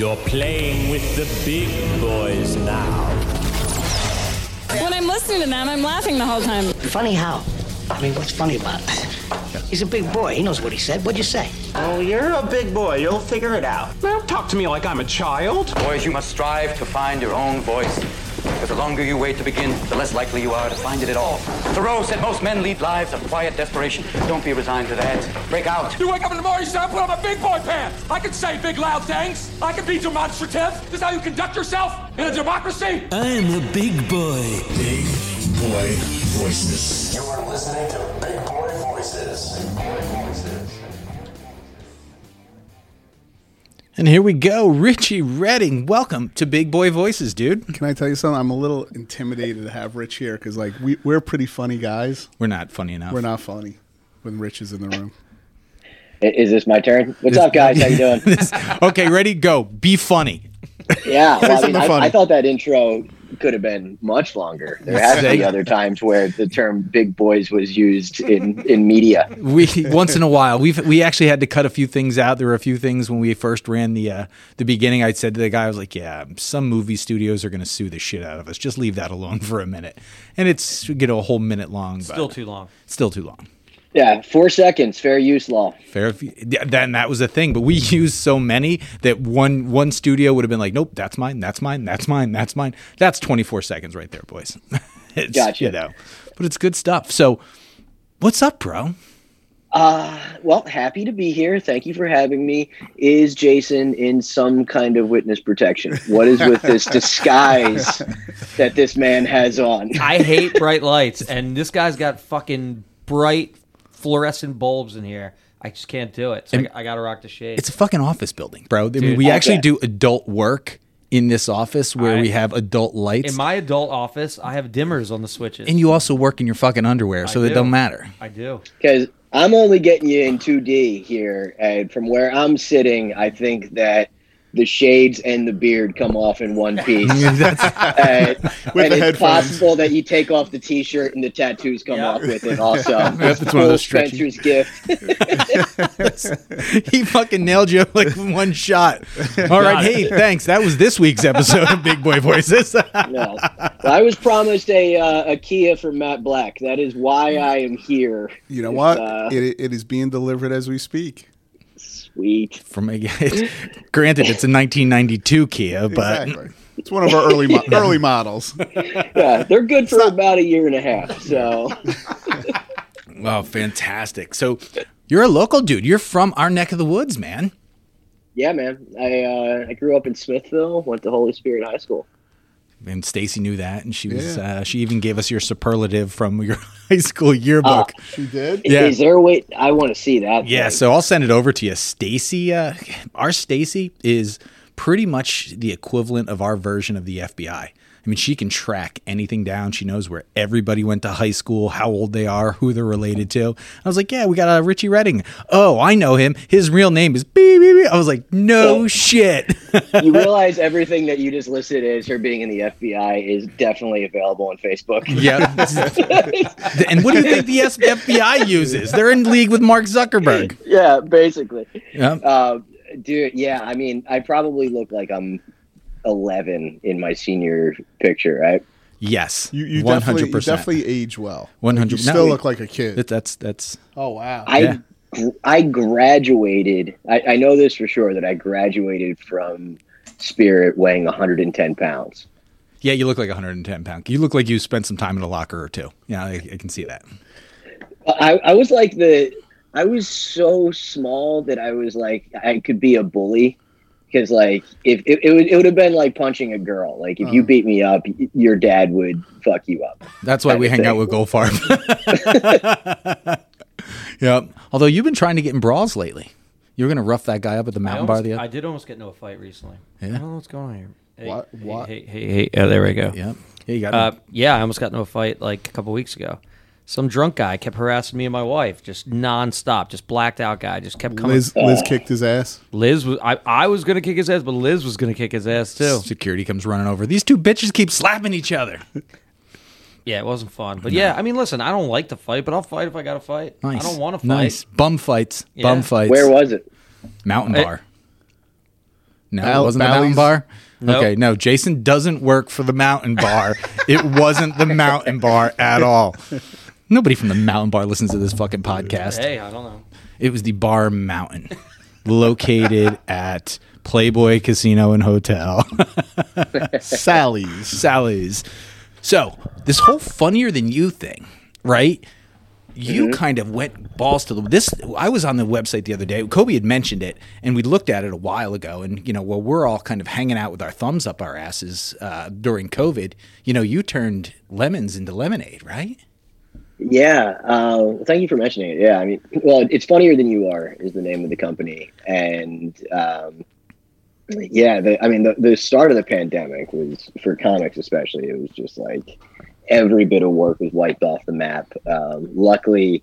You're playing with the big boys now. When I'm listening to them, I'm laughing the whole time. Funny how? I mean, what's funny about it? He's a big boy. He knows what he said. What'd you say? Oh, you're a big boy. You'll figure it out. Don't talk to me like I'm a child. Boys, you must strive to find your own voice. Because the longer you wait to begin, the less likely you are to find it at all. Thoreau said most men lead lives of quiet desperation. Don't be resigned to that. Break out. You wake up in the morning, you say, I put on my big boy pants. I can say big loud things. I can be demonstrative. This is how you conduct yourself in a democracy. I'm a big boy. Big Boy Voices. You are listening to Big Boy Voices. Big Boy Voices. And here we go, Richie Redding. Welcome to Big Boy Voices, dude. Can I tell you something? I'm a little intimidated to have Rich here because, like, we, we're pretty funny guys. We're not funny enough. We're not funny when Rich is in the room. Is this my turn? What's up, guys? How you doing? This- okay, ready? Go. Be funny. Yeah, well, I, mean, something I. I thought that intro could have been much longer. There have been other times where the term "big boys" was used in in media. We once in a while we've we actually had to cut a few things out. There were a few things when we first ran the uh, the beginning. I said to the guy, I was like, "Yeah, some movie studios are going to sue the shit out of us. Just leave that alone for a minute." And it's you know a whole minute long. But Still too long. Still too long. Yeah, four seconds, fair use law. Fair. If then that was the thing. But we used so many that one one studio would have been like, "Nope, that's mine. That's mine. That's mine. That's mine." That's twenty four seconds right there, boys. it's, Gotcha. You know, but it's good stuff. So, what's up, bro? Uh, well, happy to be here. Thank you for having me. Is Jason in some kind of witness protection? What is with this disguise that this man has on? I hate bright lights, and this guy's got fucking bright fluorescent bulbs in here. I just can't do it. So I, I gotta rock the shade. It's a fucking office building, bro. I mean, we okay. actually do adult work in this office where I- we have adult lights, in my adult office. I have dimmers on the switches. and you also work in your fucking underwear, so it do. don't matter. I do. Because I'm only getting you in 2D here, and from where I'm sitting, I think that the shades and the beard come off in one piece. and With and the it's possible that you take off the T-shirt and the tattoos come Yeah. off with it also. That's It's one of those full Spencer's gift. he fucking nailed you like one shot. All right, hey, thanks. That was this week's episode of Big Boy Voices. no. I was promised a uh, a Kia from Matt Black. That is why I am here. You know what? uh, it, it is being delivered as we speak. Sweet. From a, granted, it's a 1992 Kia, but Exactly. It's one of our early mo- early models. Yeah, they're good for about a year and a half. So oh, fantastic. So you're a local dude. You're from our neck of the woods, man. yeah, man. I uh, I grew up in Smithville. Went to Holy Spirit High School. And Stacy knew that, and she was. Yeah. Uh, she even gave us your superlative from your high school yearbook. She did. Yeah. Is there a way? I want to see that. Yeah, thing. so I'll send it over to you. Stacy, uh, our Stacy is pretty much the equivalent of our version of the FBI. I mean, she can track anything down. She knows where everybody went to high school, how old they are, who they're related to. I was like, yeah, we got a Richie Redding. Oh, I know him. His real name is beep, beep, beep. I was like, no shit. you realize everything that you just listed as her being in the FBI is definitely available on Facebook. yeah. and what do you think the FBI uses? They're in league with Mark Zuckerberg. yeah, basically. Yeah. Uh, dude, yeah. I mean, I probably look like I'm 11 in my senior picture, right? Yes. You, you 100%. definitely you definitely age well. 100 You No, still we- look like a kid. That, that's, that's, oh wow. I Yeah. I graduated. I, I know this for sure that I graduated from Spirit weighing 110 pounds. Yeah, you look like 110 pound. You look like you spent some time in a locker or two. Yeah, I, I can see that. I, I was like the I was so small that I was like I could be a bully because like if it, it would it would have been like punching a girl. Like if you Oh. beat me up, your dad would fuck you up. That's why we hang out with Goldfarb. yep. Although you've been trying to get in brawls lately. You were going to rough that guy up at the I, mountain bar almost, the I did almost get into a fight recently. Yeah? I don't know what's going on here. Hey, What- hey, what? Hey, hey, hey. Yeah, there we go. Yep. Yeah, you got Uh, yeah, I almost got into a fight like a couple weeks ago. Some drunk guy kept harassing me and my wife, just nonstop, just blacked out guy, just kept coming. Liz Liz kicked his ass. Liz was I, I was gonna kick his ass, but Liz was gonna kick his ass too. Security comes running over. These two bitches keep slapping each other. Yeah, it wasn't fun. But yeah, I mean, listen, I don't like to fight, but I'll fight if I got to fight. Nice. I don't want to fight. Nice. Bum fights. Yeah. Bum fights. Where was it? Mountain It- bar. No, Bal- it wasn't the Mountain Bally's- Bar. Nope. Okay, no, Jason doesn't work for the Mountain Bar. it wasn't the Mountain Bar at all. Nobody from the Mountain Bar listens to this fucking podcast. Hey, I don't know. It was the Bar Mountain, located at Playboy Casino and Hotel. Sally's. Sally's. So this whole funnier than you thing, right? You Mm-hmm. kind of went balls to the this. I was on the website the other day. Kobe had mentioned it, and we looked at it a while ago. And you know, while we're all kind of hanging out with our thumbs up our asses uh, during COVID, you know, you turned lemons into lemonade, right? Yeah. Uh, thank you for mentioning it. Yeah. I mean, well, it's funnier than you are is the name of the company, and um, yeah, the, I mean, the, the start of the pandemic was for comics, especially. It was just like every bit of work was wiped off the map. Um, luckily,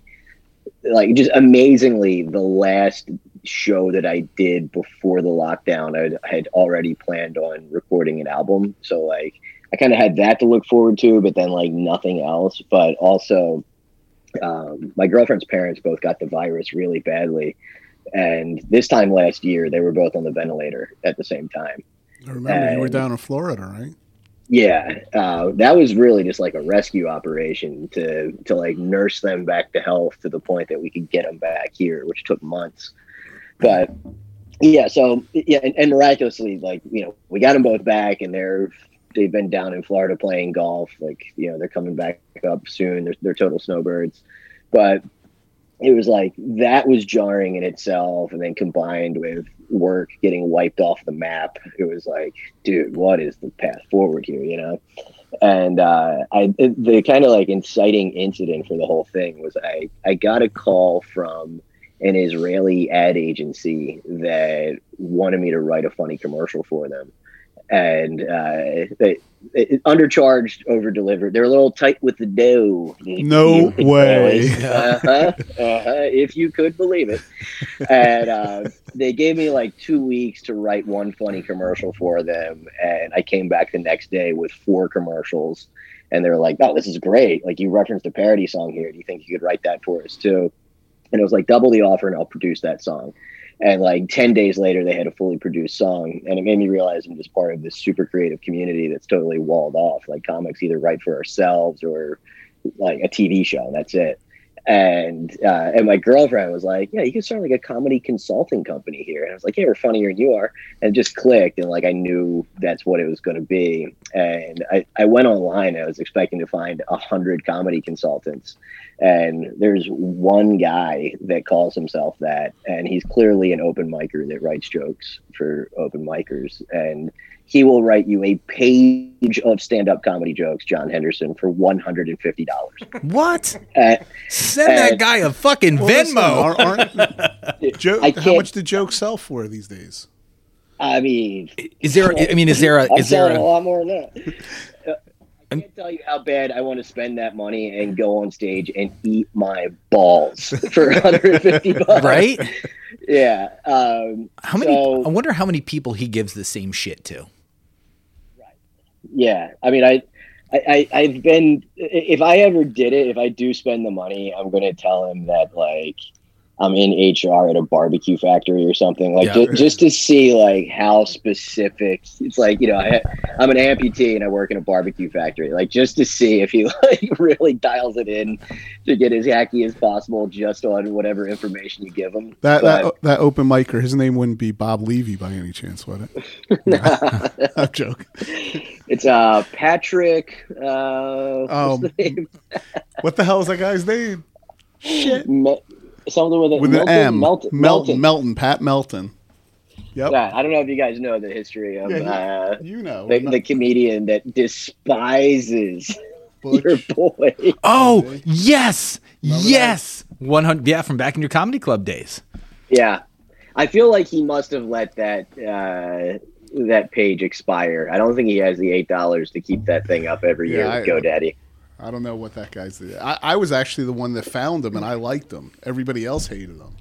like just amazingly, the last show that I did before the lockdown, I had already planned on recording an album. So like, I kind of had that to look forward to, but then like nothing else. But also, um, my girlfriend's parents both got the virus really badly, and this time last year they were both on the ventilator at the same time. I remember you were down in Florida, right? Yeah, uh, that was really just like a rescue operation to to like nurse them back to health to the point that we could get them back here, which took months. But yeah, so yeah, and, and miraculously, like you know, we got them both back, and they're they've been down in Florida playing golf. Like you know, they're coming back up soon. They're they're total snowbirds, but it was like that was jarring in itself, and then combined with work getting wiped off the map, it was like, dude, what is the path forward here? You know. And uh, I, the kind of like inciting incident for the whole thing was I, I got a call from an Israeli ad agency that wanted me to write a funny commercial for them. And uh, they, it, undercharged, over delivered. They're a little tight with the dough. No way. uh-huh, uh-huh, if you could believe it. And uh, they gave me like two weeks to write one funny commercial for them. And I came back the next day with four commercials. And they were like, oh, this is great. Like, you referenced a parody song here. Do you think you could write that for us too? And it was like, double the offer and I'll produce that song. And like 10 days later, they had a fully produced song. And it made me realize I'm just part of this super creative community that's totally walled off. Like, comics either write for ourselves or like a TV show, that's it. And uh, and my girlfriend was like, "Yeah, you can start like a comedy consulting company here." And I was like, "Yeah, we're funnier than you are." And just clicked, and like I knew that's what it was going to be. And I, I went online. I was expecting to find a hundred comedy consultants, and there's one guy that calls himself that, and he's clearly an open micer that writes jokes for open micers, and he will write you a page of stand-up comedy jokes, John Henderson, for one hundred and fifty dollars. What? Uh, Send that guy a fucking Well, Venmo. aren't- aren't- Jo- I how much do jokes sell for these days? I mean, Is there? I mean, is there a? I'm Is there a a? lot more than that. Uh, I can't tell you how bad I want to spend that money and go on stage and eat my balls for 150 bucks. Right? Yeah. Um, How many? so- I wonder how many people he gives the same shit to. Yeah. I mean, I, I, I, I've been. If I ever did it, if I do spend the money, I'm going to tell him that like I'm in HR at a barbecue factory or something, like Yeah. ju- just to see like how specific. It's like you know, I, I'm an amputee and I work in a barbecue factory, like just to see if he like really dials it in to get as hacky as possible, just on whatever information you give him. That But- that that open micer, his name wouldn't be Bob Levy by any chance, would it? I'm joking. It's uh Patrick. Uh, what's Um, the name? What the hell is that guy's name? Shit. Me- something with, a, With Melton, an M. Melton, Melton. Melton. Pat Melton. Yep. Yeah, I don't know if you guys know the history of Yeah, you- uh, you know. the, the comedian that despises Butch. your boy. Oh yes, yes. One hundred. Yeah, from back in your comedy club days. Yeah, I feel like he must have let that uh, that page expire. I don't think he has the eight dollars to keep that thing up every year Yeah, with I- GoDaddy. I don't know what that guy's. I, I was actually the one that found him, and I liked him. Everybody else hated him.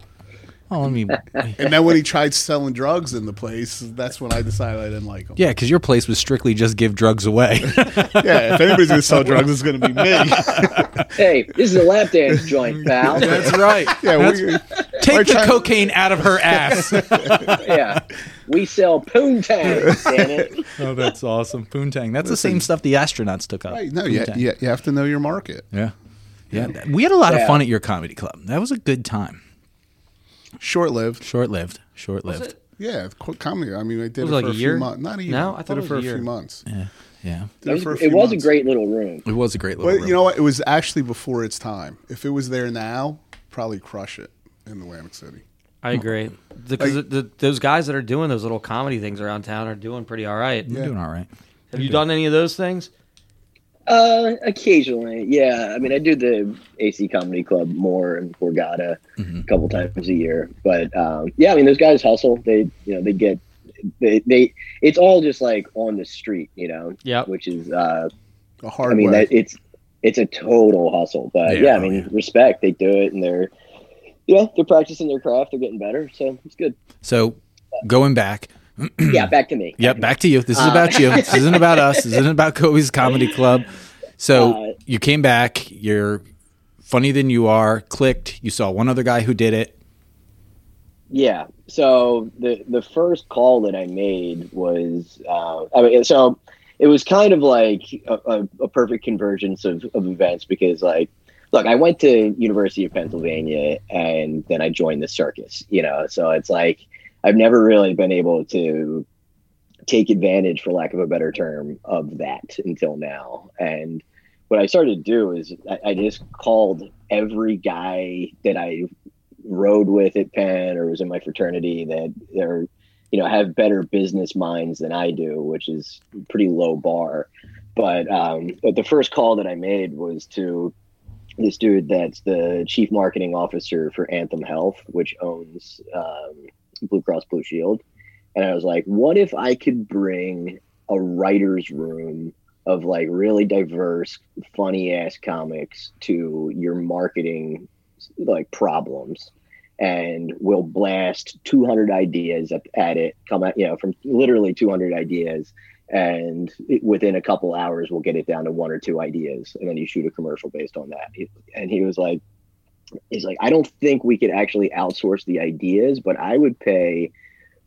Oh, I mean, And then when he tried selling drugs in the place, that's when I decided I didn't like him. yeah, because your place was strictly just give drugs away. Yeah, if anybody's gonna sell drugs, it's gonna be me. Hey, this is a lap dance joint, pal. That's right. yeah, we, Take We're the trying- cocaine out of her ass. yeah. We sell poontang. damn it. Oh, that's awesome. Poontang. That's the same stuff the astronauts took up. Right, no, you, Poontang. you, you have to know your market. Yeah. Yeah. We had a lot of fun at your comedy club. That was a good time. Short lived. Short lived. Short lived. it? Yeah, qu- comedy. I mean, I did Was it, it like for a a year? few months. Not even. No, I thought did it it was for a a year. few months. Yeah. Yeah. Did It it a was, it was a great little room. It was a great little But room. you know what? It was actually before its time. If it was there now, probably crush it in the Atlantic City. I agree. Because the, the, those guys that are doing those little comedy things around town are doing pretty all right. You're doing all right. Have you done any of those things? Uh, occasionally, yeah. I mean, I do the AC Comedy Club more in Borgata Mm-hmm. a couple times a year, but um, yeah, I mean, those guys hustle. They, you know, they get, they, they. It's all just like on the street, you know. Yeah. Which is, uh, A hard I mean, that it's it's a total hustle, but Yeah, yeah, I oh, mean, yeah. respect. They do it, and they're, yeah, they're practicing their craft. They're getting better, so it's good. So going back. yeah, back to me. Yep, back to you. This is Uh, about you. This isn't about us. This isn't about Kobe's Comedy Club. So Uh, you came back. You're funny than you are. Clicked. You saw one other guy who did it. Yeah. So the the first call that I made was, uh, I mean, so it was kind of like a, a, a perfect convergence of, of events because, like, look, I went to University of Pennsylvania and then I joined the circus. You know, so it's like I've never really been able to take advantage, for lack of a better term, of that until now. And what I started to do is I, I just called every guy that I rode with at Penn or was in my fraternity that they're, you know, have better business minds than I do, which is pretty low bar. But um, but the first call that I made was to this dude that's the chief marketing officer for Anthem Health, which owns um, Blue Cross Blue Shield. And I was like, what if I could bring a writer's room of like really diverse, funny ass comics to your marketing like problems? And we'll blast 200 ideas at, at it come out you know from literally 200 ideas. And it- within a couple hours we'll get it down to one or two ideas. And then you shoot a commercial based on that. And he was like he's like i don't think we could actually outsource the ideas but i would pay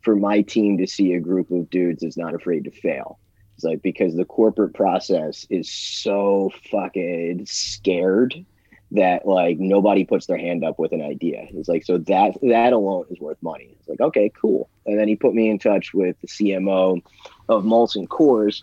for my team to see a group of dudes that's not afraid to fail it's like because the corporate process is so fucking scared that like nobody puts their hand up with an idea. It's like so that that alone is worth money. It's like okay, cool. And then he put me in touch with the CMO of Molson Coors,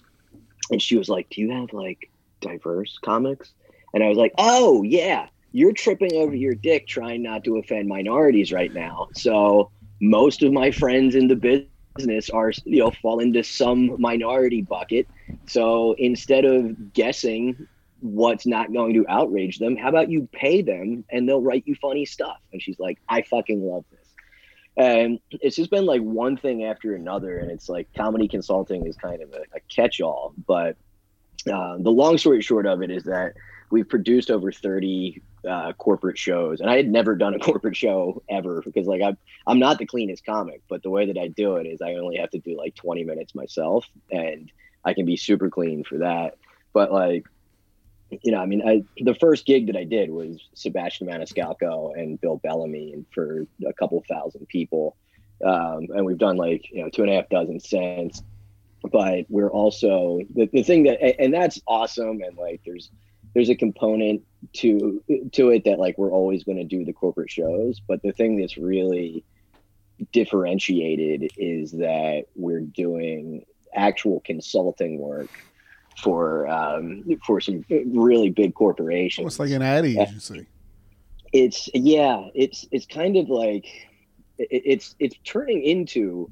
and she was like, "Do you have like diverse comics?" And I was like, "Oh yeah, you're tripping over your dick trying not to offend minorities right now." So most of my friends in the business are you know fall into some minority bucket. So instead of guessing what's not going to outrage them. How about you pay them and they'll write you funny stuff? And she's like, I fucking love this. And it's just been like one thing after another. And it's like comedy consulting is kind of a, a catch all. But uh, the long story short of it is that we've produced over 30 uh, corporate shows. And I had never done a corporate show ever because, like, I'm, I'm not the cleanest comic, but the way that I do it is I only have to do like 20 minutes myself and I can be super clean for that. But, like, you know, I mean, I the first gig that I did was Sebastian Maniscalco and Bill Bellamy, and for a couple thousand people, um, and we've done like you know two and a half dozen since. But we're also the, the thing that, and that's awesome, and like there's there's a component to to it that like we're always going to do the corporate shows, but the thing that's really differentiated is that we're doing actual consulting work for um, for some really big corporations. Almost like an ad agency. It's yeah, it's it's kind of like it, it's it's turning into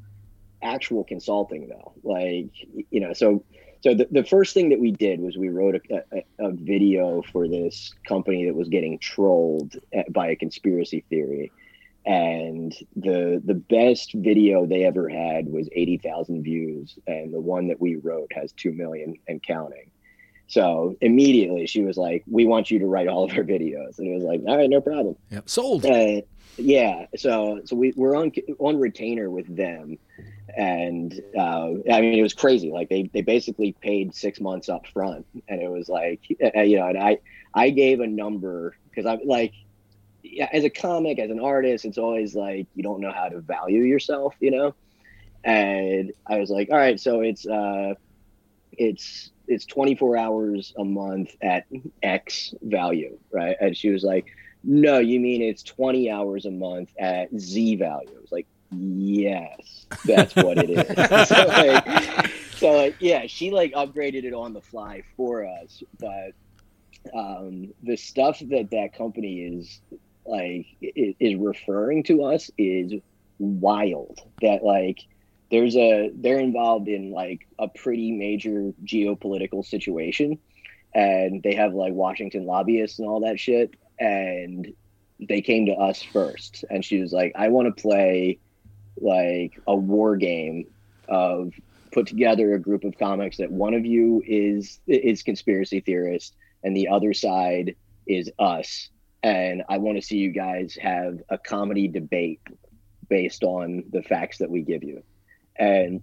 actual consulting though. Like you know, so so the, the first thing that we did was we wrote a, a, a video for this company that was getting trolled at- by a conspiracy theory and the the best video they ever had was 80,000 views and the one that we wrote has 2 million and counting so immediately she was like we want you to write all of our videos and it was like all right no problem Yep. Sold. uh, yeah so so we, we're on on retainer with them and uh, i mean it was crazy like they they basically paid six months up front and it was like uh, you know and i i gave a number because i'm like as a comic, as an artist, it's always like you don't know how to value yourself, you know. and I was like, all right, so it's uh, it's it's 24 hours a month at X value, right? And she was like, no, you mean it's 20 hours a month at Z value. I was like, yes, that's what it is. so, like, so like, yeah, she like upgraded it on the fly for us, but um, the stuff that that company is like is, is referring to us is wild. That like there's a they're involved in like a pretty major geopolitical situation and they have like Washington lobbyists and all that shit and they came to us first and she was like I want to play like a war game of put together a group of comics that one of you is is conspiracy theorist and the other side is us and I want to see you guys have a comedy debate based on the facts that we give you and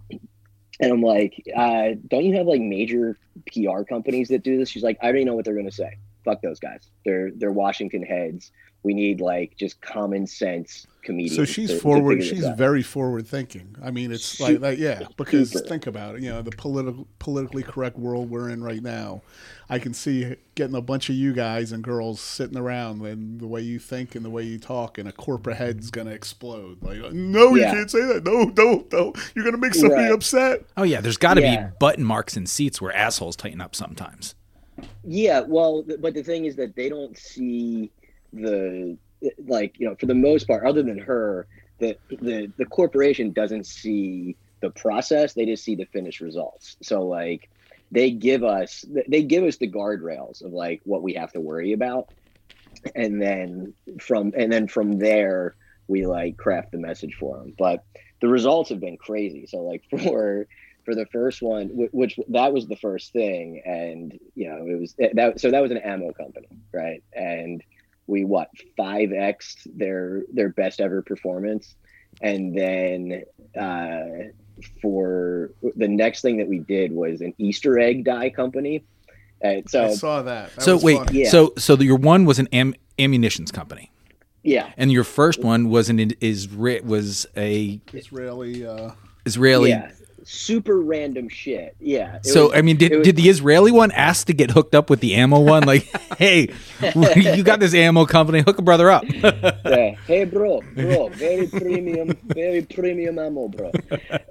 and I'm like, uh, don't you have like major PR companies that do this? She's like, I already know what they're gonna say. Fuck those guys. They're they're Washington heads. We need like just common sense comedians. So she's to- to forward. figure this She's very forward thinking. I mean, it's Su- like, like yeah, because super. think about it. You know, the political politically correct world we're in right now. I can see getting a bunch of you guys and girls sitting around and the way you think and the way you talk, and a corporate head's gonna explode. Like, no, you can't say that. No, don't, no. You're gonna make somebody Right. upset. Oh yeah, there's got to Yeah. be button marks in seats where assholes tighten up sometimes. Yeah, well, but the thing is that they don't see the like you know for the most part, other than her, the the the corporation doesn't see the process. They just see the finished results. So like they give us they give us the guardrails of like what we have to worry about, and then from and then from there we like craft the message for them. But the results have been crazy. So like for for the first one, wh- which that was the first thing, and you know it was that. So that was an ammo company, right? And we what five x their their best ever performance, and then uh, for the next thing that we did was an Easter egg dye company. And so I saw that. That so was wait. Yeah. so so your one was an am- ammunitions company, yeah, and your first one was an Isra- was a Israeli. Uh, Israeli. yeah, super random shit. Yeah. So was- I mean, did, was- did the Israeli one ask to get hooked up with the ammo one? Like, hey, you got this ammo company, hook a brother up. yeah. Hey, bro, bro, very premium, very premium ammo, bro.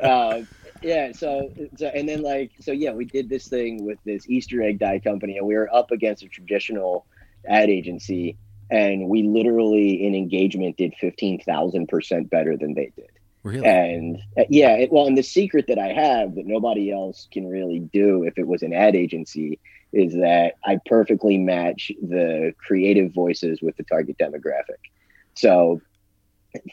Uh, yeah. So, so, and then like, so yeah, we did this thing with this Easter egg dye company, and we were up against a traditional ad agency, and we literally in engagement did fifteen thousand percent better than they did. Really? And uh, yeah, it, well, and the secret that I have that nobody else can really do if it was an ad agency is that I perfectly match the creative voices with the target demographic. So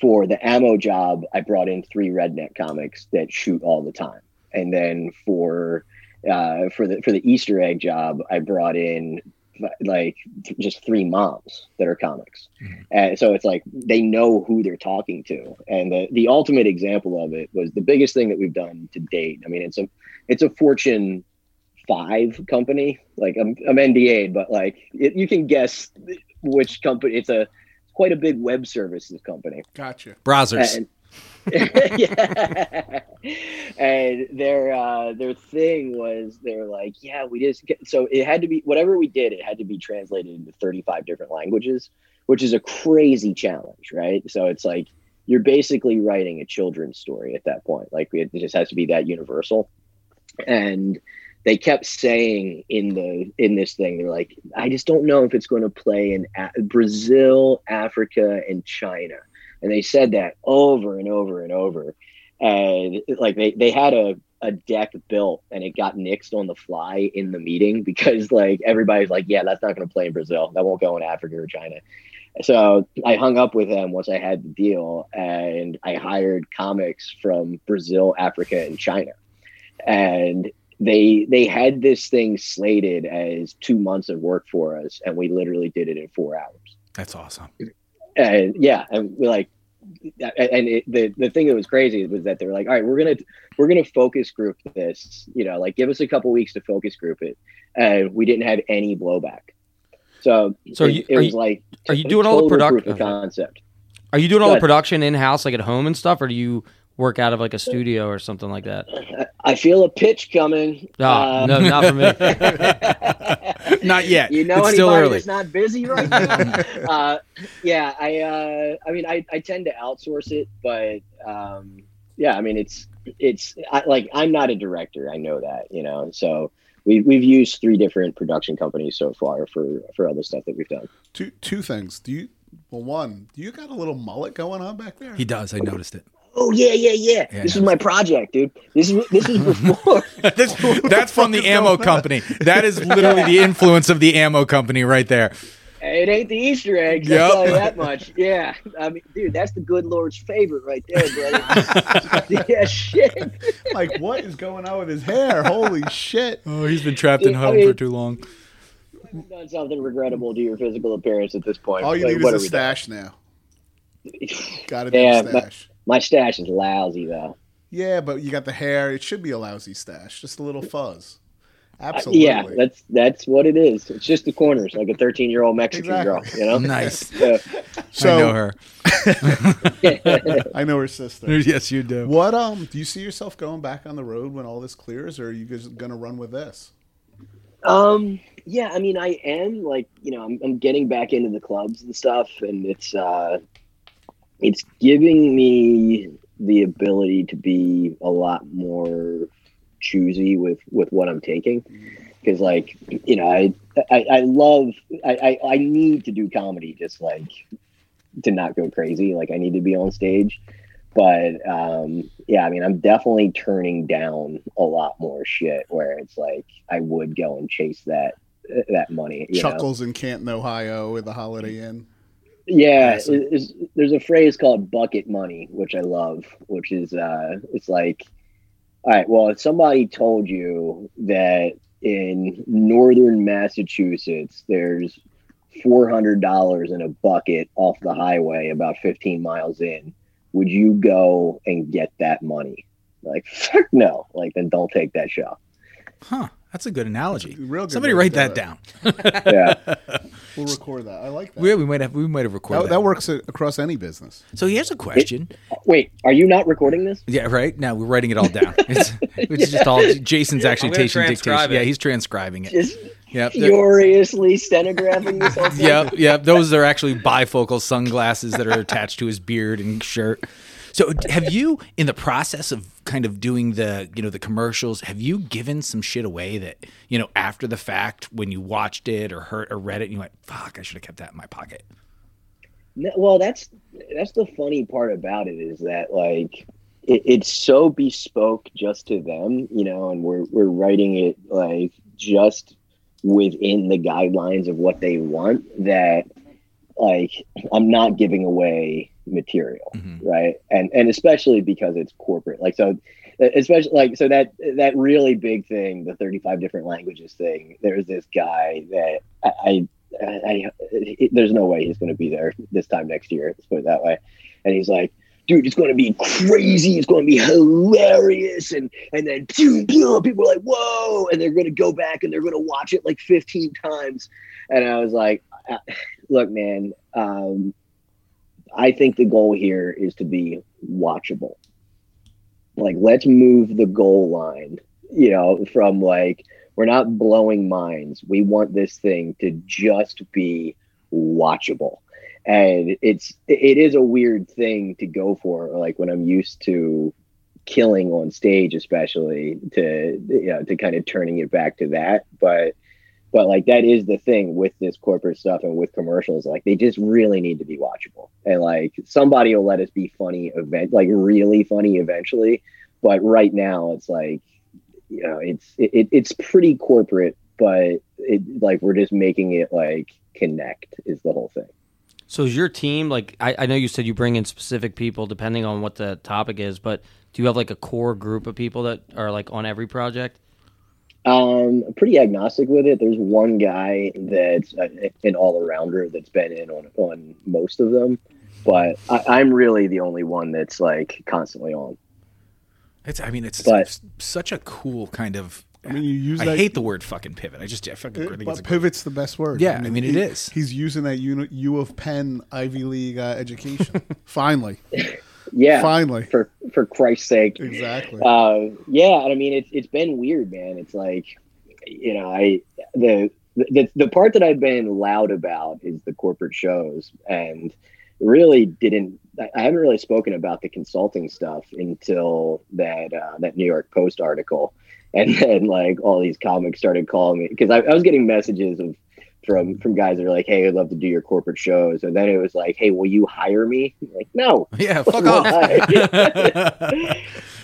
for the ammo job, I brought in three redneck comics that shoot all the time, and then for uh, for the for the Easter egg job, I brought in like just three moms that are comics. Mm-hmm. And so it's like they know who they're talking to. And the, the ultimate example of it was the biggest thing that we've done to date. I mean, it's a it's a Fortune five company. Like um, um, I'm, I'm NDA, but like it, you can guess which company. It's a quite a big web services company. Gotcha. Browsers. And, yeah. and their uh, their thing was they're like, yeah, we just get, so it had to be whatever we did, it had to be translated into 35 different languages, which is a crazy challenge, right? So it's like you're basically writing a children's story at that point. Like it just has to be that universal. And they kept saying in the in this thing, they're like, I just don't know if it's going to play in A- Brazil, Africa, and China and they said that over and over and over. And like they, they had a, a deck built and it got nixed on the fly in the meeting because like everybody's like yeah that's not going to play in brazil. That won't go in africa or china. So i hung up with them once i had the deal and i hired comics from brazil africa and china. And they they had this thing slated as two months of work for us and we literally did it in four hours. That's awesome. And yeah, and we like, and it, the the thing that was crazy was that they were like, all right, we're gonna we're gonna focus group this, you know, like give us a couple weeks to focus group it, and we didn't have any blowback. So, So it, you- it was you- like are you doing all the total product- proof of concept? Are you doing all the production in house, like at home and stuff, or do you work out of like a studio or something like that. I feel a pitch coming. No, Uh, no, not for me. Not yet. You know it's anybody still early. that's not busy right now? uh, yeah, I uh, I mean, I, I tend to outsource it, but um, yeah, I mean, it's it's I, like I'm not a director. I know that, you know. So we we've used three different production companies so far for for other stuff that we've done. Two two things. Do you? Well, one. Do you got a little mullet going on back there? He does. I noticed it. Oh yeah, yeah, yeah. Yeah, this I is my project, dude. This is this is before. This- that's from the ammo company. That is literally the influence of the ammo company right there. It ain't the Easter eggs. Yep. I'll tell you that much. Yeah, I mean, dude, that's the good Lord's favorite right there, brother. yeah, shit. like what is going on with his hair? Holy shit! Oh, he's been trapped in Dude, I mean- for too long. You've done something regrettable to your physical appearance at this point. All you Like, need what is a we stash now. Got to do Yeah, a stash. My stash is lousy though. Yeah, but you got the hair. It should be a lousy stash. Just a little fuzz. Absolutely. Yeah, that's that's what it is. It's just the corners, like a thirteen-year-old Mexican Exactly. girl. You know, Nice. Yeah. So- I know her. I know her sister. Yes, you do. What um? Do you see yourself going back on the road when all this clears, or are you just gonna run with this? Um, yeah, I mean, I am like, you know, I'm, I'm getting back into the clubs and stuff, and it's uh, it's giving me the ability to be a lot more choosy with with what I'm taking, because like, you know, I I, I love I, I I need to do comedy just like to not go crazy. Like I need to be on stage. But um, yeah, I mean, I'm definitely turning down a lot more shit where it's like I would go and chase that that money. You know? Chuckles in Canton, Ohio, with the Holiday Inn. Yeah, Awesome. it- it's- there's a phrase called bucket money, which I love, which is uh, it's like, all right, well, if somebody told you that in northern Massachusetts there's four hundred dollars in a bucket off the highway about fifteen miles in, would you go and get that money? Like, fuck no. Like, then don't take that shot. Huh. That's a good analogy. Real good Somebody write do that down. Yeah. We'll record that. I like that. We, we might have we might have recorded That, that. that works a- across any business. So here's a question. Wait, are you not recording this? Yeah, right. Now we're writing it all down. It's, it's just all Jason's actually I'm taking dictation. it. Yeah, he's transcribing it. Just Yep. furiously stenographing this whole thing? Yep, yep. Those are actually bifocal sunglasses that are attached to his beard and shirt. So, have you, in the process of kind of doing the, you know, the commercials, have you given some shit away that, you know, after the fact, when you watched it or heard or read it, you went, "Fuck, I should have kept that in my pocket." No, well, that's that's the funny part about it is that like it, it's so bespoke just to them, you know, and we're we're writing it like just within the guidelines of what they want that like I'm not giving away material, right? And and especially because it's corporate, like so. Especially like so that that really big thing, the 35 different languages thing. There's this guy that I, I I, I, there's no way he's going to be there this time next year. Let's put it that way. And he's like, dude, it's going to be crazy. It's going to be hilarious. And and then pew, pew, people are like, whoa, and they're going to go back and they're going to watch it like 15 times. And I was like, look, man, um, I think the goal here is to be watchable. Like, let's move the goal line, you know, from like we're not blowing minds. We want this thing to just be watchable. And it's it is a weird thing to go for, like when I'm used to killing on stage, especially to you know to kind of turning it back to that. But but like that is the thing with this corporate stuff and with commercials, like they just really need to be watchable. And like somebody will let us be funny event like really funny eventually. But right now it's like you know it's it, it's pretty corporate but it like we're just making it like connect is the whole thing So is your team like I, I know you said you bring in specific people depending on what the topic is, but do you have like a core group of people that are like on every project? Um I'm pretty agnostic with it there's one guy that's uh, an all-arounder that's been in on on most of them but I, i'm really the only one that's like constantly on It's, I mean, it's, But- such a cool kind of. I mean, you use I that- hate the word fucking pivot. I just I fucking It- think but it's a great- pivot's the best word. Yeah, I mean, it he- is. He's using that U, U of Penn Ivy League uh, education. Finally, yeah Finally. for for Christ's sake. Exactly. Uh, yeah, I mean it's it's been weird, man. It's like you know, I the the the part that I've been loud about is the corporate shows, and really didn't. I haven't really spoken about the consulting stuff until that uh, that New York Post article, and then like all these comics started calling me because I, I was getting messages of from from guys that are like, "Hey, I'd love to do your corporate shows," and then it was like, "Hey, will you hire me?" I'm like, no, Yeah, fuck off.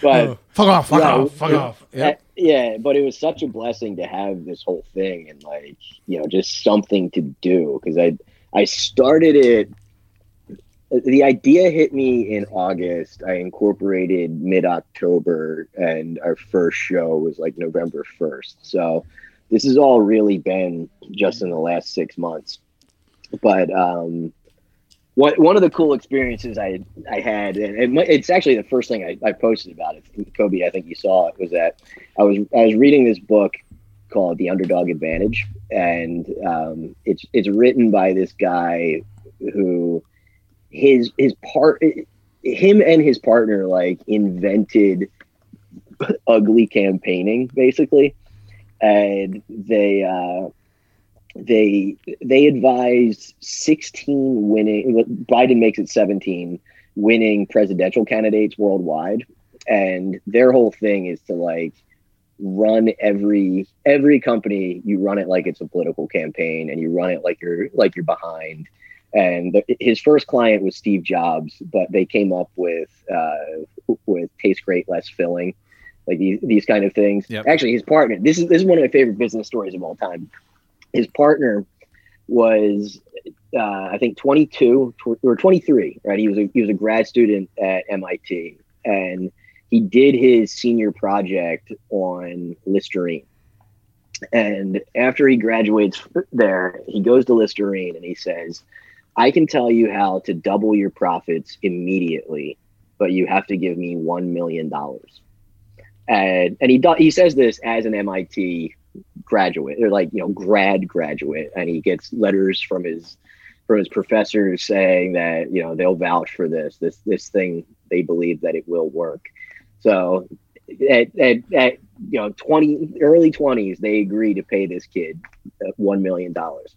but fuck off, fuck no, off, fuck it- off. uh, yeah, but it was such a blessing to have this whole thing and like you know just something to do because I I started it. The idea hit me in August. I incorporated mid October, and our first show was like November first. So this has all really been just in the last six months. But um, one one of the cool experiences I I had, and it, it's actually the first thing I, I posted about it. Kobe, I think you saw it. Was that I was I was reading this book called The Underdog Advantage, and um, it's it's written by this guy who his his part him and his partner like invented ugly campaigning basically and they uh they they advised 16 winning biden makes it 17 winning presidential candidates worldwide. And their whole thing is to like run every every company you run it like it's a political campaign and you run it like you're like you're behind. And the, his first client was steve jobs but they came up with uh with taste great less filling like these, these kind of things Yep. actually his partner this is this is one of my favorite business stories of all time his partner was uh, I think 22 tw- or 23, right? He was a, he was a grad student at MIT, and he did his senior project on Listerine. And after he graduates there, he goes to Listerine and he says, "I can tell you how to double your profits immediately, but you have to give me one million dollars." And and he does he says this as an MIT graduate or like you know grad graduate and he gets letters from his from his professors saying that you know they'll vouch for this this this thing they believe that it will work. So at, at, at you know 20 early 20s they agree to pay this kid uh, one million dollars.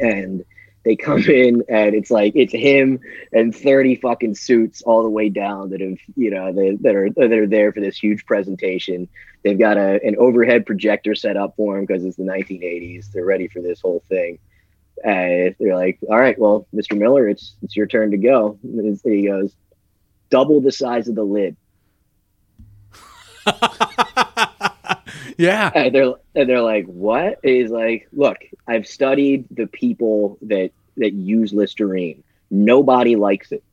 And they come in and it's like it's him and 30 fucking suits all the way down that have you know that, that are that are there for this huge presentation. They've got a, an overhead projector set up for him because it's the 1980s they're ready for this whole thing. And they're like all right well mr miller it's it's your turn to go. And he goes double the size of the lid Yeah. and they're and they're like, "What?" He's like, "Look, I've studied the people that that use Listerine. Nobody likes it.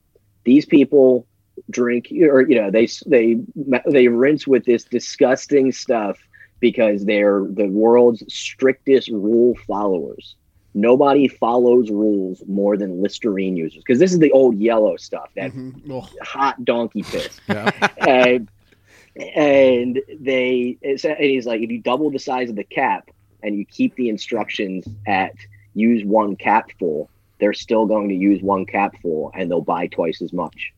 These people drink, or you know, they they they rinse with this disgusting stuff because they're the world's strictest rule followers. Nobody follows rules more than Listerine users because this is the old yellow stuff, that mm-hmm. Oh, hot donkey piss." and and they it's- and he's like if you double the size of the cap and you keep the instructions at use one capful they're still going to use one capful and they'll buy twice as much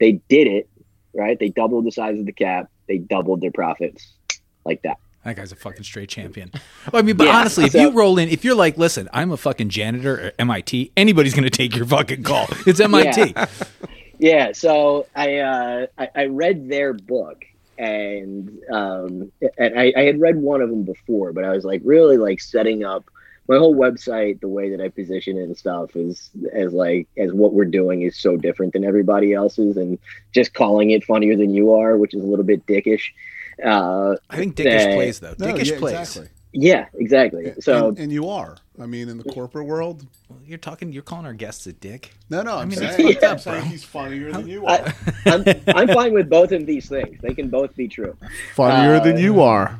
they did it right they doubled the size of the cap they doubled their profits like that That guy's a fucking straight champion. Well, I mean, but Yeah, honestly, if so- you roll in, if you're like, listen, I'm a fucking janitor at MIT, anybody's going to take your fucking call. It's MIT. Yeah. yeah so i uh I, I read their book and um and I, I had read one of them before but i was like really like setting up my whole website the way that i position it and stuff is as like as what we're doing is so different than everybody else's and just calling it funnier than you are which is a little bit dickish uh I think dickish that- plays, though. No, Dickish yeah, plays. exactly. Yeah exactly so and, and you are. I mean, in the corporate world. You're talking, you're calling our guests a dick. No, no, I'm mean, saying, it's fucked I'm saying he's funnier than you are. I, I'm, I'm fine with both of these things they can both be true funnier uh, than you are.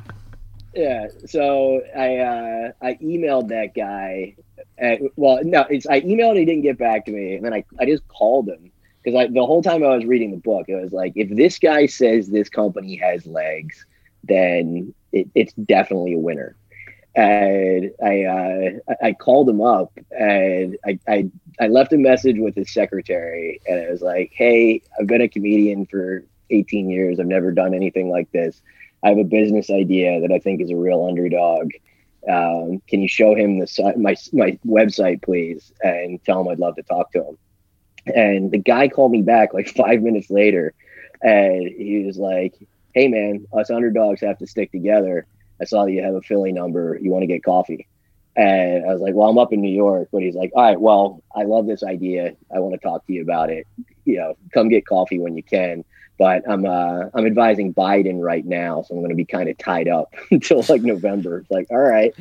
Yeah. So I uh, I emailed that guy. At, well, no, it's I emailed and he didn't get back to me, and then I, I just called him because I the whole time I was reading the book, it was like if this guy says this company has legs, then it, it's definitely a winner. And I uh, I called him up and I, I I left a message with his secretary and it was like, hey, I've been a comedian for 18 years. I've never done anything like this. I have a business idea that I think is a real underdog. Um, can you show him the my my website, please, and tell him I'd love to talk to him." And the guy called me back like five minutes later, and he was like, "Hey, man, us underdogs have to stick together. I saw that you have a Philly number. You want to get coffee?" And I was like, "Well, I'm up in New York," but he's like, "All right, well, I love this idea. I want to talk to you about it. You know, come get coffee when you can." But I'm uh, I'm advising Biden right now, so I'm going to be kind of tied up until like November. It's like, all right,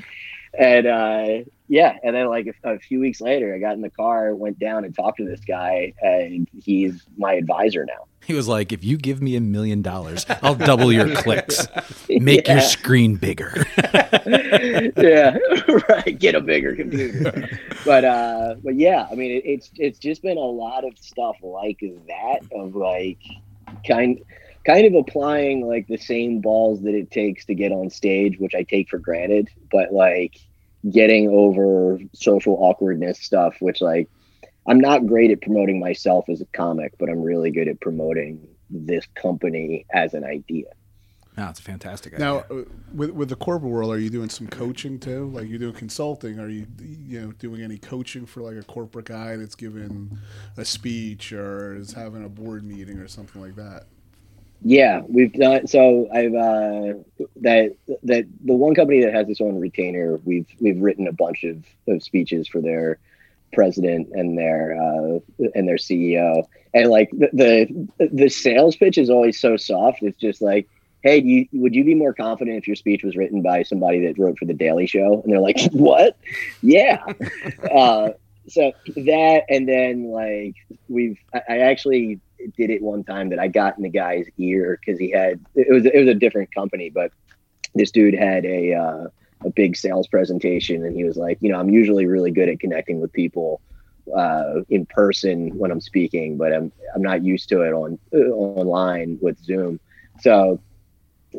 and uh, yeah, and then like a, a few weeks later, I got in the car, went down and talked to this guy, and he's my advisor now. He was like, "If you give me a million dollars, I'll double your clicks. Make your screen bigger." yeah, right. Get a bigger computer. but uh, but yeah, I mean, it, it's it's just been a lot of stuff like that of like kind kind of applying like the same balls that it takes to get on stage, which I take for granted, but like getting over social awkwardness stuff, which like I'm not great at promoting myself as a comic, but I'm really good at promoting this company as an idea. No, it's a fantastic idea. Now, uh, with with the corporate world, are you doing some coaching too? Like you doing consulting? Are you you know doing any coaching for like a corporate guy that's giving a speech or is having a board meeting or something like that? Yeah, we've done. So I've uh, that that the one company that has its own retainer. We've we've written a bunch of, of speeches for their president and their uh, and their CEO. And like the, the the sales pitch is always so soft. It's just like, hey, do you, would you be more confident if your speech was written by somebody that wrote for the Daily Show? And they're like, what? Yeah. uh, so that and then like we've I, I actually did it one time that I got in the guy's ear because he had it was it was a different company, but this dude had a uh, a big sales presentation, and he was like, you know, I'm usually really good at connecting with people uh, in person when I'm speaking, but I'm I'm not used to it on uh, online with Zoom. So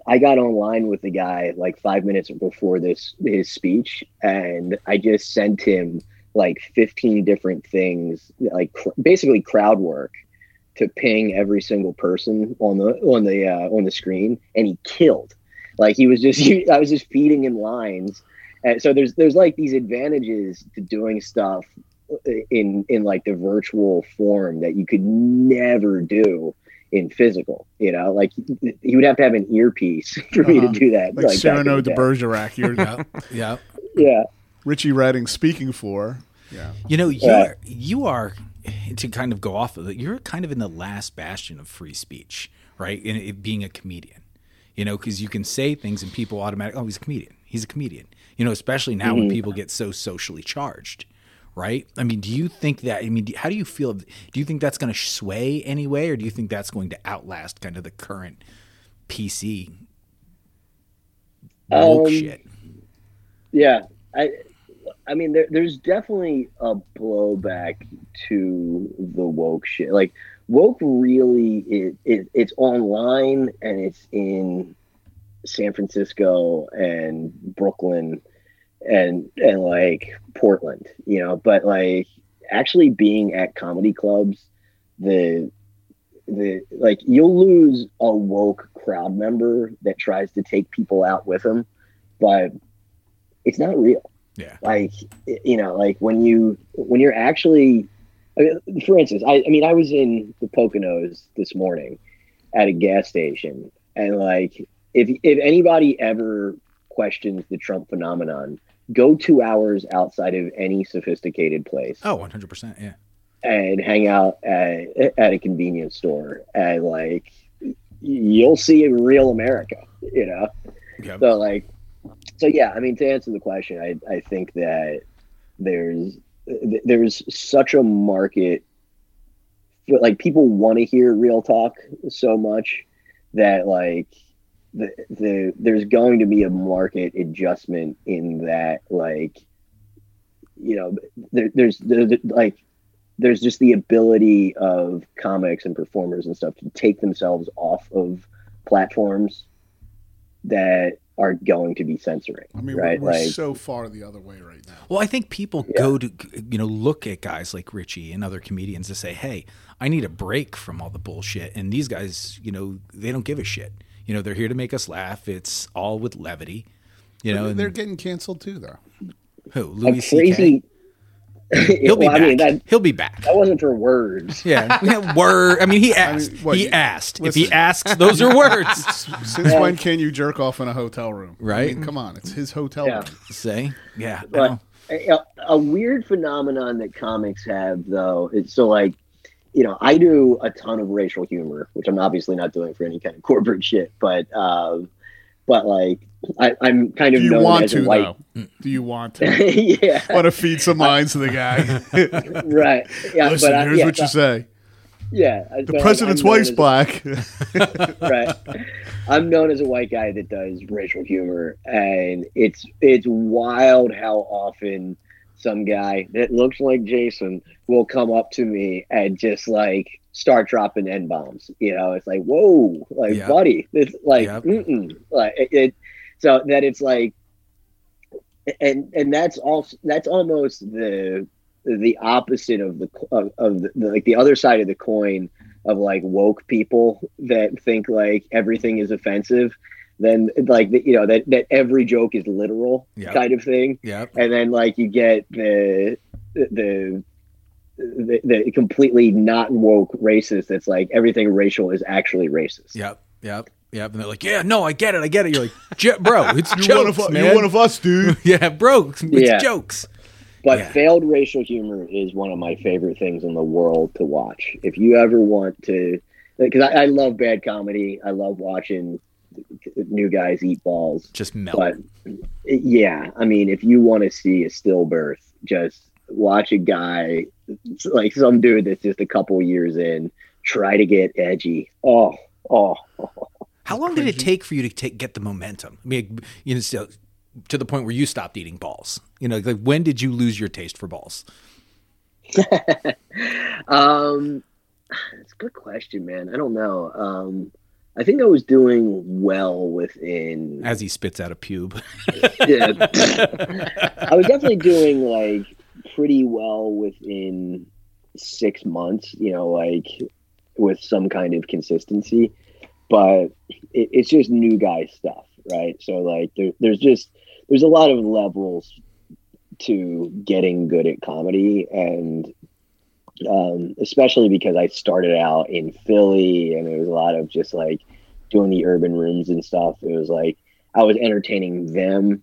I got online with the guy like five minutes before this his speech, and I just sent him like 15 different things, like cr- basically crowd work to ping every single person on the on the uh, on the screen, and he killed. Like he was just, I was just feeding him lines, and so there's there's like these advantages to doing stuff in in like the virtual form that you could never do in physical. You know, like he would have to have an earpiece for me to Uh-huh. do that. Like, back in Cyrano the de. Bergerac. You're yeah. Yeah. Richie Redding speaking for. Yeah. You know, you're Yeah. you are to kind of go off of it. You're kind of in the last bastion of free speech, right? In it being a comedian, you know, because you can say things and people automatically, oh, he's a comedian. He's a comedian. You know, especially now when Mhm. people get so socially charged, right? I mean, do you think that? I mean, how do you feel? Do you think that's going to sway anyway, or do you think that's going to outlast kind of the current PC woke Um, shit? Yeah, I, I mean, there, there's definitely a blowback to the woke shit. Like woke really is it, it's online and it's in San Francisco and Brooklyn and and like Portland, you know. But like actually being at comedy clubs, the the like you'll lose a woke crowd member that tries to take people out with them, but it's not real. Yeah. Like you know, like when you when you're actually, I mean, for instance, I, I mean, I was in the Poconos this morning at a gas station, and like if if anybody ever questions the Trump phenomenon, go two hours outside of any sophisticated place Oh, 100 percent. Yeah. and hang out at, at a convenience store and like you'll see a real America, you know? Yep. So like, so yeah, I mean, to answer the question, I, I think that there's, there's such a market like people want to hear real talk so much that like the, the, there's going to be a market adjustment in that, like, you know, there, there's, there's like, there's just the ability of comics and performers and stuff to take themselves off of platforms that are going to be censoring. I mean, right? we're, we're like, so far the other way right now. Well, I think people go to you know look at guys like Richie and other comedians to say, "Hey, I need a break from all the bullshit." And these guys, you know, they don't give a shit. You know, they're here to make us laugh. It's all with levity. You know, they're and getting canceled too, though. who a Louis crazy. C.K. He'll be Well, I back. mean, that, He'll be back. that wasn't for words. Yeah, yeah, word. I mean, he asked. what, he you- asked. if he asks, those are words. Since when can you jerk off in a hotel room? I Right. mean, come on, it's his hotel Yeah. room. Say, yeah. But a, a weird phenomenon that comics have, though, is so like, you know, I do a ton of racial humor, which I'm obviously not doing for any kind of corporate shit, but, um, but like, I, I'm kind of. Do you want to a white. though? Do you want to? yeah, want to feed some lines to the guy? right. Yeah, Listen, but I, here's yeah, what you say. Yeah, The president's wife's black. right. I'm known as a white guy that does racial humor, and it's it's wild how often some guy that looks like Jason will come up to me and just like start dropping n bombs. You know, it's like whoa, like Yep. buddy, it's like Yep. mm-mm. like it, it. So that it's like, and and that's also that's almost the the opposite of the of, of the, like the other side of the coin of like woke people that think like everything is offensive then like the, you know that that every joke is literal Yep. kind of thing yeah and then like you get the the the, the completely not woke racist that's like everything racial is actually racist Yep. Yep. Yep. And they're like, yeah, no, I get it. I get it. You're like, "J- bro, it's You're one, jokes, of, man. you're one of us, dude. yeah, bro, it's Yeah. jokes. But Yeah. failed racial humor is one of my favorite things in the world to watch. If you ever want to, because I, I love bad comedy, I love watching new guys eat balls. Just melt. But yeah, I mean, if you want to see a stillbirth, just watch a guy like some dude that's just a couple years in try to get edgy. Oh, oh, oh. How long did it take for you to take, get the momentum? I mean, you know, so- to the point where you stopped eating balls. You know, like when did you lose your taste for balls? um, it's a good question, man. I don't know. Um, I think I was doing well within. As he spits out a pube. Yeah. I was definitely doing like pretty well within six months. You know, like with some kind of consistency, but it, it's just new guy stuff, right? So like there, there's just there's a lot of levels to getting good at comedy and um, especially because I started out in Philly and it was a lot of just like doing the urban rooms and stuff. It was like I was entertaining them,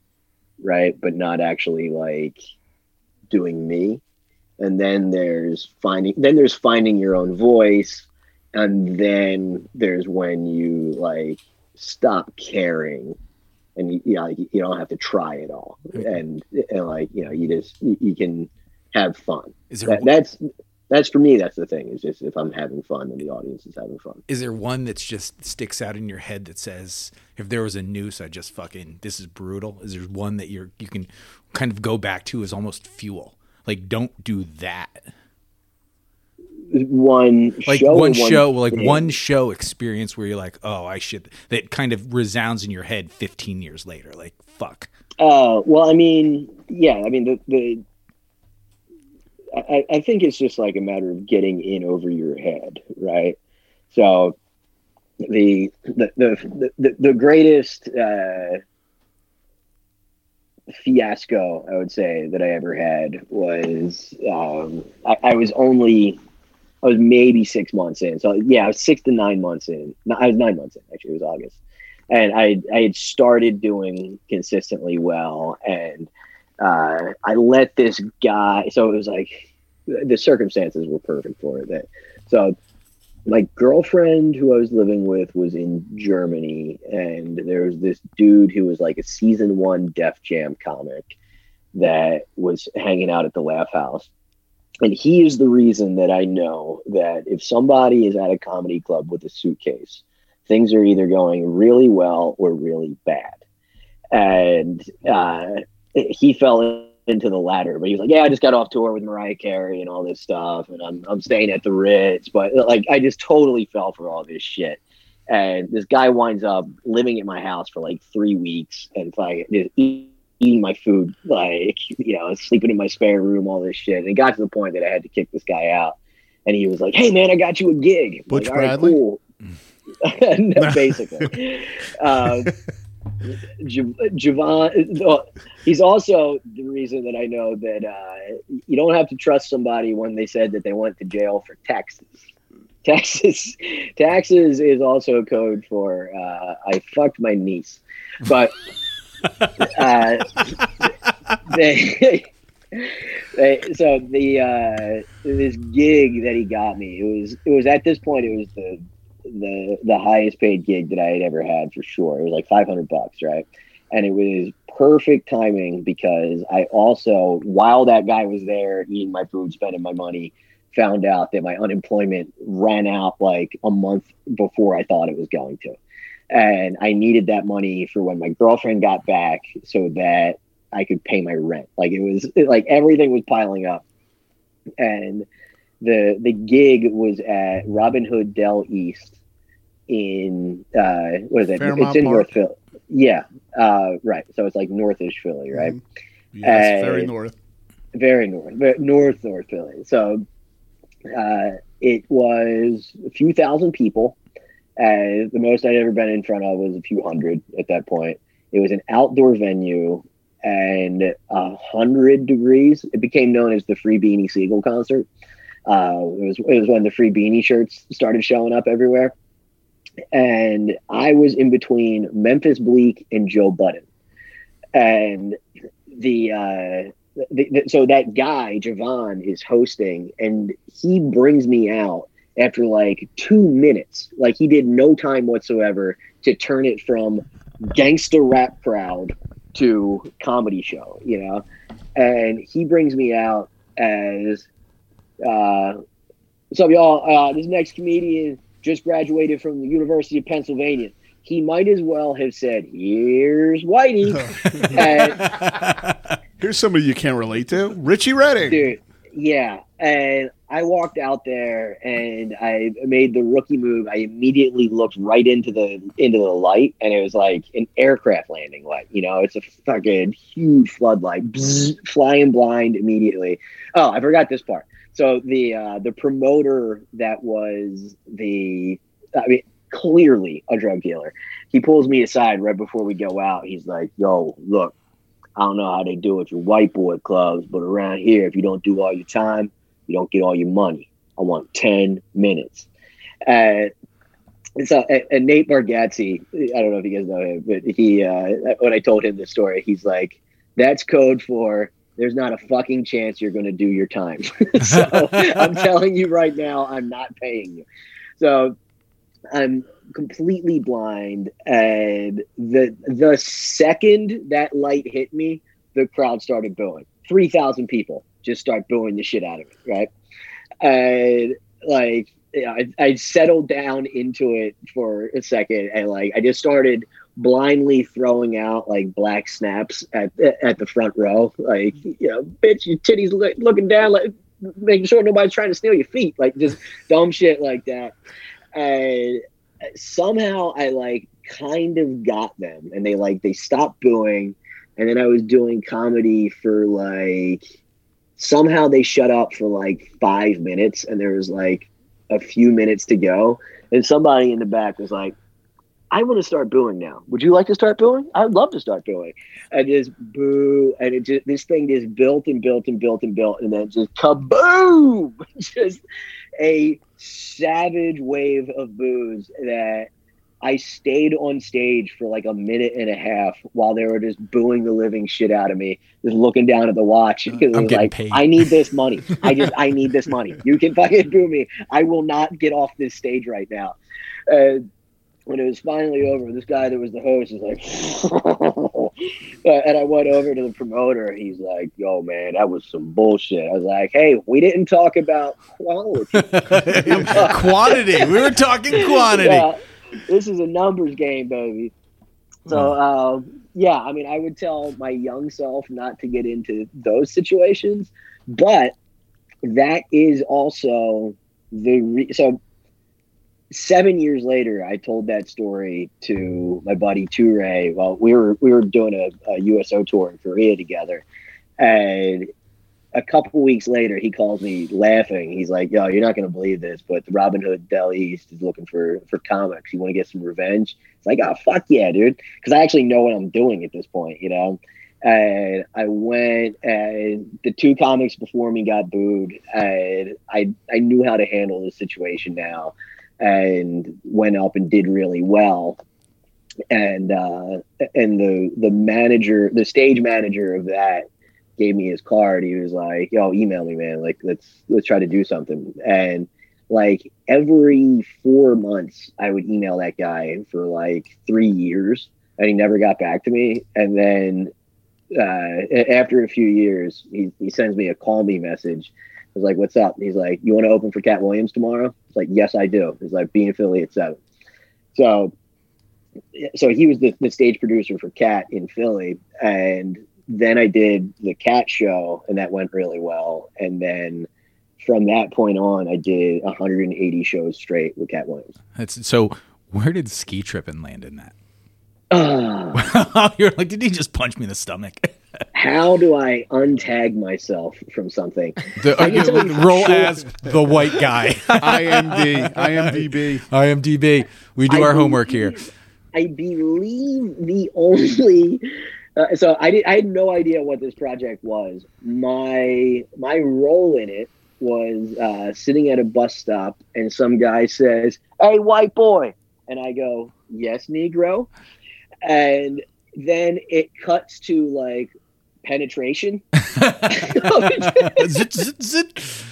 right? But not actually like doing me. And then there's finding then there's finding your own voice. And then there's when you like stop caring and you, you know, you don't have to try it all. And, and like, you know, you just you, you can have fun. Is there That, that's that's for me. That's the thing. Is just if I'm having fun, then the audience is having fun. Is there one that's just sticks out in your head that says, if there was a noose, I just fucking this is brutal? Is there one that you're you can kind of go back to as almost fuel? Like, don't do that. One Like show, one show, like one show experience where you're like, oh, I should. That kind of resounds in your head 15 years later. Like, fuck. Uh, well, I mean, yeah, I mean the the. I, I think it's just like a matter of getting in over your head, right? So, the the the the, the greatest uh, fiasco I would say that I ever had was um, I, I was only I was maybe six months in. So yeah, I was six to nine months in. No, I was nine months in. Actually, it was August, and I I had started doing consistently well, and uh, I let this guy. So it was like the circumstances were perfect for it. That so my girlfriend who I was living with was in Germany, and there was this dude who was like a season one Def Jam comic that was hanging out at the Laff House. And he is the reason that I know that if somebody is at a comedy club with a suitcase, things are either going really well or really bad. And uh, he fell into the latter, but he was like, "Yeah, I just got off tour with Mariah Carey and all this stuff, and I'm I'm staying at the Ritz." But like, I just totally fell for all this shit, And this guy winds up living at my house for like three weeks and eat, eating my food, like, you know, sleeping in my spare room, all this shit. And it got to the point that I had to kick this guy out. And he was like, Hey man, I got you a gig. Butch like, "All right, Bradley? cool. No, basically. um, Jav- Javon, uh, he's also the reason that I know that uh, you don't have to trust somebody when they said that they went to jail for taxes. Taxes, taxes is also a code for uh, I fucked my niece, but uh, they, they, so the uh, this gig that he got me, it was it was at this point it was the the the highest paid gig that I had ever had for sure. It was like 500 bucks, right? And it was perfect timing because I also, while that guy was there eating my food, spending my money, found out that my unemployment ran out like a month before I thought it was going to. And I needed that money for when my girlfriend got back so that I could pay my rent. Like it was like everything was piling up. And the the gig was at Robin Hood Dell East in uh what is it? Fairmount it's in Park? North Philly. Yeah. Uh right. So it's like northish Philly, right? Yes, very north. very north, very north, north Philly. So uh, it was a few thousand people. Uh, the most I'd ever been in front of was a few hundred at that point. It was an outdoor venue and a hundred degrees. It became known as the Free Beanie Sigel concert. Uh, it was it was when the Free Beanie shirts started showing up everywhere, and I was in between Memphis Bleek and Joe Budden, and the uh, the, the, so that guy Javon is hosting, and he brings me out after like two minutes. Like he did no time whatsoever to turn it from gangster rap crowd to comedy show, you know. And he brings me out as, uh, "What's up, y'all? Uh, this next comedian just graduated from the University of Pennsylvania." He might as well have said, "Here's Whitey." and Here's somebody you can't relate to. Richie Redding. Dude, yeah. And I walked out there and I made the rookie move. I immediately looked right into the into the light and it was like an aircraft landing light. You know, it's a fucking huge floodlight. Bzzz, flying blind immediately. Oh, I forgot this part. So the uh the promoter that was the I mean clearly a drug dealer. He pulls me aside right before we go out. He's like, "Yo, look, I don't know how they do it at your white boy clubs, but around here, if you don't do all your time, you don't get all your money. I want 10 minutes. And so, and, and Nate Bargatze, I don't know if you guys know him, but he, uh, when I told him this story, he's like, that's code for there's not a fucking chance you're going to do your time. so I'm telling you right now, I'm not paying you. So I'm completely blind, and the the second that light hit me, the crowd started booing. Three thousand people just start booing the shit out of it, right? And like, I, I settled down into it for a second, and like, I just started blindly throwing out like black snaps at at the front row, like, you know, bitch, your titties look, looking down, like making sure nobody's trying to steal your feet, like just dumb shit like that. And somehow I like kind of got them and they like they stopped booing and then I was doing comedy for like somehow they shut up for like five minutes and there was like a few minutes to go and somebody in the back was like I want to start booing now. Would you like to start booing? I'd love to start booing. And just boo, and it just this thing just built and built and built and built, and then just kaboom! just a savage wave of boos that I stayed on stage for like a minute and a half while they were just booing the living shit out of me, just looking down at the watch because it I'm like, paid. I need this money. I just, I need this money. You can fucking boo me. I will not get off this stage right now. Uh, when it was finally over, this guy that was the host was like, Uh, and I went over to the promoter. He's like, "Yo, man, that was some bullshit." I was like, "Hey, we didn't talk about quality. quantity. We were talking quantity. Yeah, this is a numbers game, baby." So, um, yeah, I mean, I would tell my young self not to get into those situations, but that is also the re- so seven years later, I told that story to my buddy Toure. Well, we were we were doing a, a USO tour in Korea together, and a couple weeks later, he calls me laughing. He's like, "Yo, you're not gonna believe this, but Robin Hood Dell East is looking for for comics. You want to get some revenge?" It's like, "Oh fuck yeah, dude!" Because I actually know what I'm doing at this point, you know. And I went, and the two comics before me got booed, and I I knew how to handle the situation now, and went up and did really well. And uh, and the the manager, the stage manager of that gave me his card. He was like, "Yo, email me, man. Like, let's let's try to do something." And like every four months, I would email that guy for like three years, and he never got back to me. And then uh, after a few years, he, he sends me a call me message. I was like, "What's up?" He's like, "You want to open for Katt Williams tomorrow?" It's like, "Yes, I do." He's like, "Be in Philly at 7. So, so he was the, the stage producer for Cat in Philly, and then I did the Katt show and that went really well. And then from that point on, I did 180 shows straight with Katt Williams. That's so. Where did ski tripping land in that? Uh, You're like, did he just punch me in the stomach? how do I untag myself from something? The, I can tell you for roll sure- as the white guy. IMD, IMDb. IMDb. We do I our homework here. I believe the only. Uh, so I did. I had no idea what this project was. My my role in it was uh, sitting at a bus stop, and some guy says, "Hey, white boy," and I go, "Yes, Negro," and then it cuts to like penetration. Zit, zit, zit.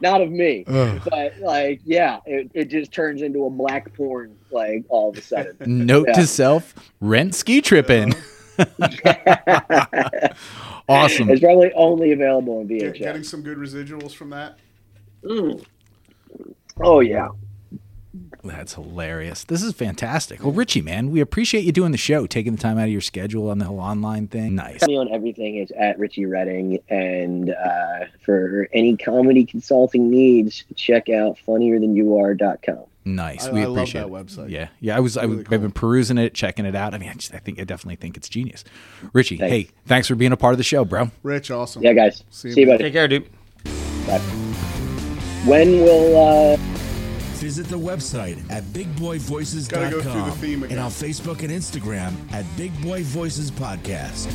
Not of me, Ugh. but like, yeah, it, it just turns into a black porn, like all of a sudden. Note Yeah. to self: rent ski tripping. awesome. It's probably only available on Get- VHS. getting some good residuals from that. Mm. Oh yeah. That's hilarious. This is fantastic. Well, Richie, man, we appreciate you doing the show, taking the time out of your schedule on the whole online thing. Nice. Me on everything is at Richie Redding, and uh, for any comedy consulting needs, check out funnierthanYouAre.com. Nice. I- we I love appreciate that it. website. Yeah. Yeah. I was, I Really was, I've been perusing it, checking it out. I mean, I, just, I think, I definitely think it's genius. Richie, Thanks. hey, thanks for being a part of the show, bro. Rich, awesome. Yeah, guys. See you, See you, buddy. Take care, dude. Bye. When will uh, Visit the website at bigboyvoices.com Gotta go the and again. on Facebook and Instagram at Big Boy Voices Podcast.